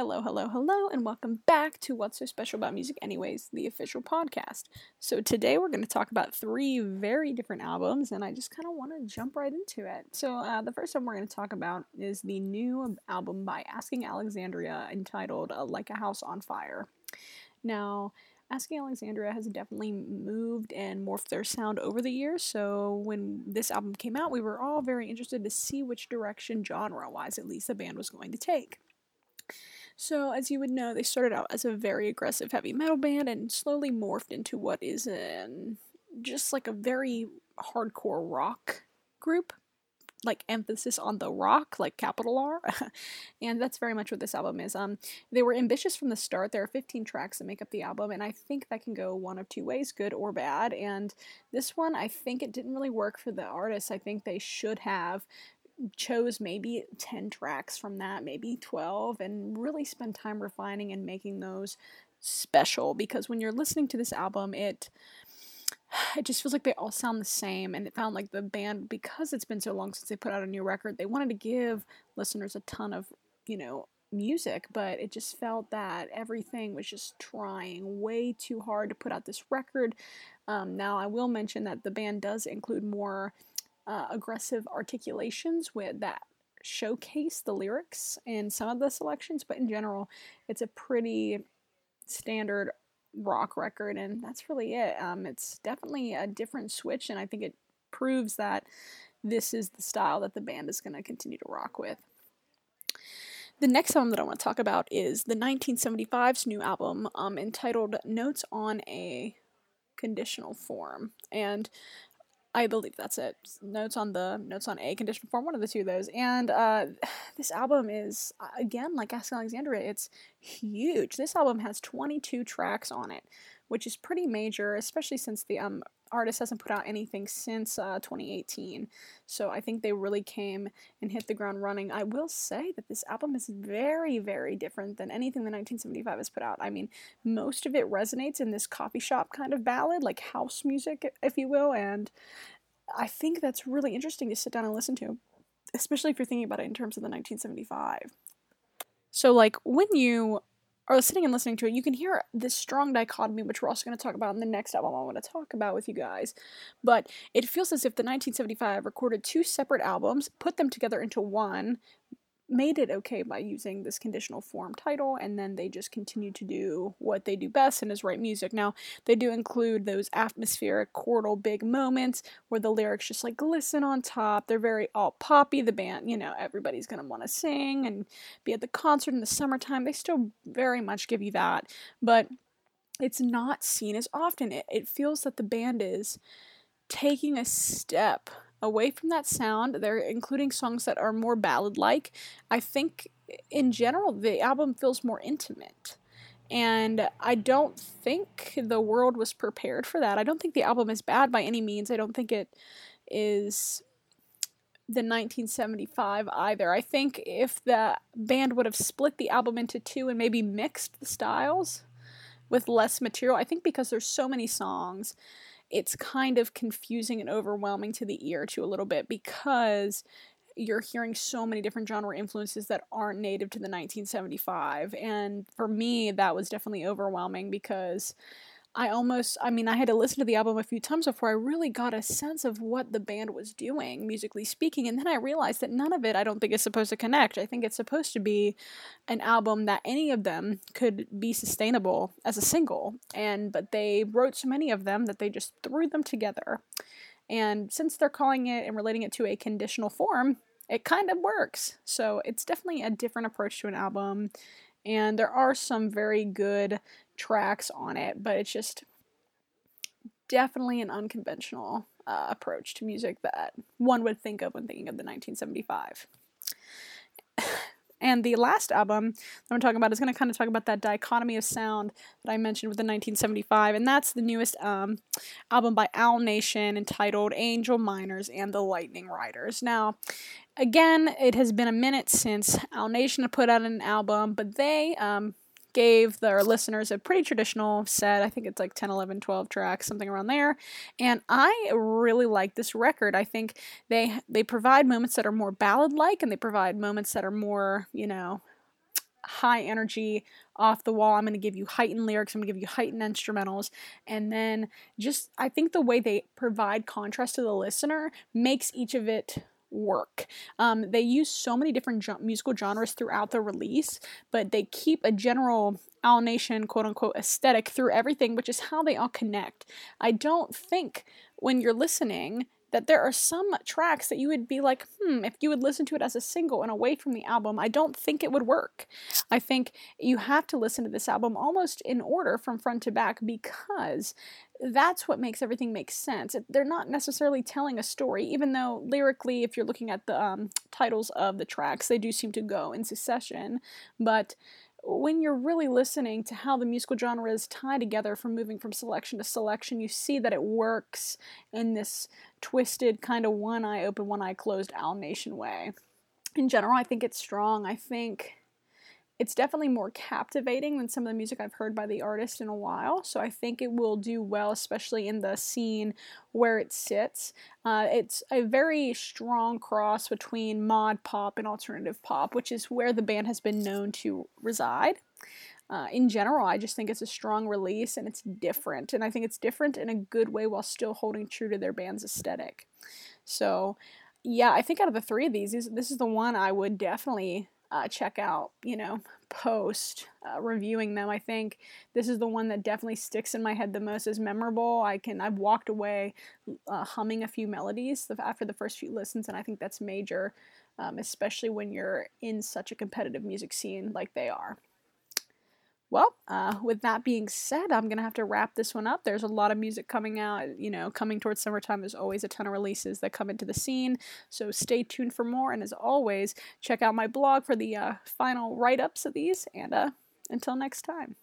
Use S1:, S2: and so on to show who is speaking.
S1: Hello, hello, hello, and welcome back to What's So Special About Music Anyways, the official podcast. So, today we're going to talk about three very different albums, and I just kind of want to jump right into it. So, uh, the first one we're going to talk about is the new album by Asking Alexandria entitled uh, Like a House on Fire. Now, Asking Alexandria has definitely moved and morphed their sound over the years. So when this album came out, we were all very interested to see which direction, genre wise at least, the band was going to take. So, as you would know, they started out as a very aggressive heavy metal band and slowly morphed into what is an just like a very hardcore rock group, like emphasis on the rock, like capital R. and that's very much what this album is. Um, they were ambitious from the start. There are 15 tracks that make up the album, and I think that can go one of two ways, good or bad. And this one, I think it didn't really work for the artists. I think they should have chose maybe 10 tracks from that, maybe 12, and really spend time refining and making those special because when you're listening to this album, it it just feels like they all sound the same and it found like the band because it's been so long since they put out a new record they wanted to give listeners a ton of you know music but it just felt that everything was just trying way too hard to put out this record. Um, now i will mention that the band does include more uh, aggressive articulations with that showcase the lyrics in some of the selections, but in general, it's a pretty standard rock record, and that's really it. Um, it's definitely a different switch, and I think it proves that this is the style that the band is going to continue to rock with. The next album that I want to talk about is the 1975's new album um, entitled Notes on a Conditional Form. And I believe that's it. Notes on the notes on a condition form, one of the two of those. And uh, this album is again like Ask Alexandria. It's huge. This album has 22 tracks on it, which is pretty major, especially since the um, artist hasn't put out anything since uh, 2018. So I think they really came and hit the ground running. I will say that this album is very, very different than anything the 1975 has put out. I mean, most of it resonates in this coffee shop kind of ballad, like house music, if you will, and I think that's really interesting to sit down and listen to, especially if you're thinking about it in terms of the 1975. So, like, when you are sitting and listening to it, you can hear this strong dichotomy, which we're also going to talk about in the next album I want to talk about with you guys. But it feels as if the 1975 recorded two separate albums, put them together into one, made it okay by using this conditional form title, and then they just continue to do what they do best and is write music. Now, they do include those atmospheric, chordal, big moments where the lyrics just like glisten on top. They're very all poppy. The band, you know, everybody's gonna want to sing and be at the concert in the summertime. They still very much give you that, but it's not seen as often. It, it feels that the band is taking a step away from that sound. They're including songs that are more ballad like. I think in general, the album feels more intimate. And I don't think the world was prepared for that. I don't think the album is bad by any means. I don't think it is the 1975 either. I think if the band would have split the album into two and maybe mixed the styles with less material, I think because there's so many songs it's kind of confusing and overwhelming to the ear too a little bit because you're hearing so many different genre influences that aren't native to the 1975 and for me that was definitely overwhelming because I almost, I mean, I had to listen to the album a few times before I really got a sense of what the band was doing, musically speaking. And then I realized that none of it, I don't think, is supposed to connect. I think it's supposed to be an album that any of them could be sustainable as a single. And, but they wrote so many of them that they just threw them together. And since they're calling it and relating it to a conditional form, it kind of works. So it's definitely a different approach to an album. And there are some very good tracks on it, but it's just definitely an unconventional uh, approach to music that one would think of when thinking of the 1975. And the last album that I'm talking about is going to kind of talk about that dichotomy of sound that I mentioned with the 1975, and that's the newest um, album by AWOLNATION entitled Angel Miners and the Lightning Riders. Now, again, it has been a minute since AWOLNATION put out an album, but they um, gave their listeners a pretty traditional set. I think it's like 10, 11, 12 tracks, something around there. And I really like this record. I think they they provide moments that are more ballad like and they provide moments that are more, you know, high energy, off the wall. I'm going to give you heightened lyrics. I'm going to give you heightened instrumentals. And then just, I think the way they provide contrast to the listener makes each of it work. Um, they use so many different jo- musical genres throughout the release, but they keep a general AWOLNATION quote unquote aesthetic through everything, which is how they all connect. I don't think when you're listening that there are some tracks that you would be like, hmm, if you would listen to it as a single and away from the album, I don't think it would work. I think you have to listen to this album almost in order from front to back because that's what makes everything make sense. They're not necessarily telling a story, even though lyrically, if you're looking at the um, titles of the tracks, they do seem to go in succession. But when you're really listening to how the musical genres tie together from moving from selection to selection, you see that it works in this twisted, kind of one eye open, one eye closed AWOLNATION way. In general, I think it's strong. I think it's definitely more captivating than some of the music I've heard by the artist in a while. So I think it will do well, especially in the scene where it sits. Uh, it's a very strong cross between mod pop and alternative pop, which is where the band has been known to reside. Uh, in general, I just think it's a strong release and it's different. And I think it's different in a good way while still holding true to their band's aesthetic. So, yeah, I think out of the three of these, this is the one I would definitely uh, check out, you know, post uh, reviewing them. I think this is the one that definitely sticks in my head the most as memorable. I can I've walked away uh, humming a few melodies after the first few listens, and I think that's major, um, especially when you're in such a competitive music scene like they are. Well, uh, with that being said, I'm going to have to wrap this one up. There's a lot of music coming out. You know, coming towards summertime, there's always a ton of releases that come into the scene. So stay tuned for more. And as always, check out my blog for the uh, final write ups of these. And uh, until next time.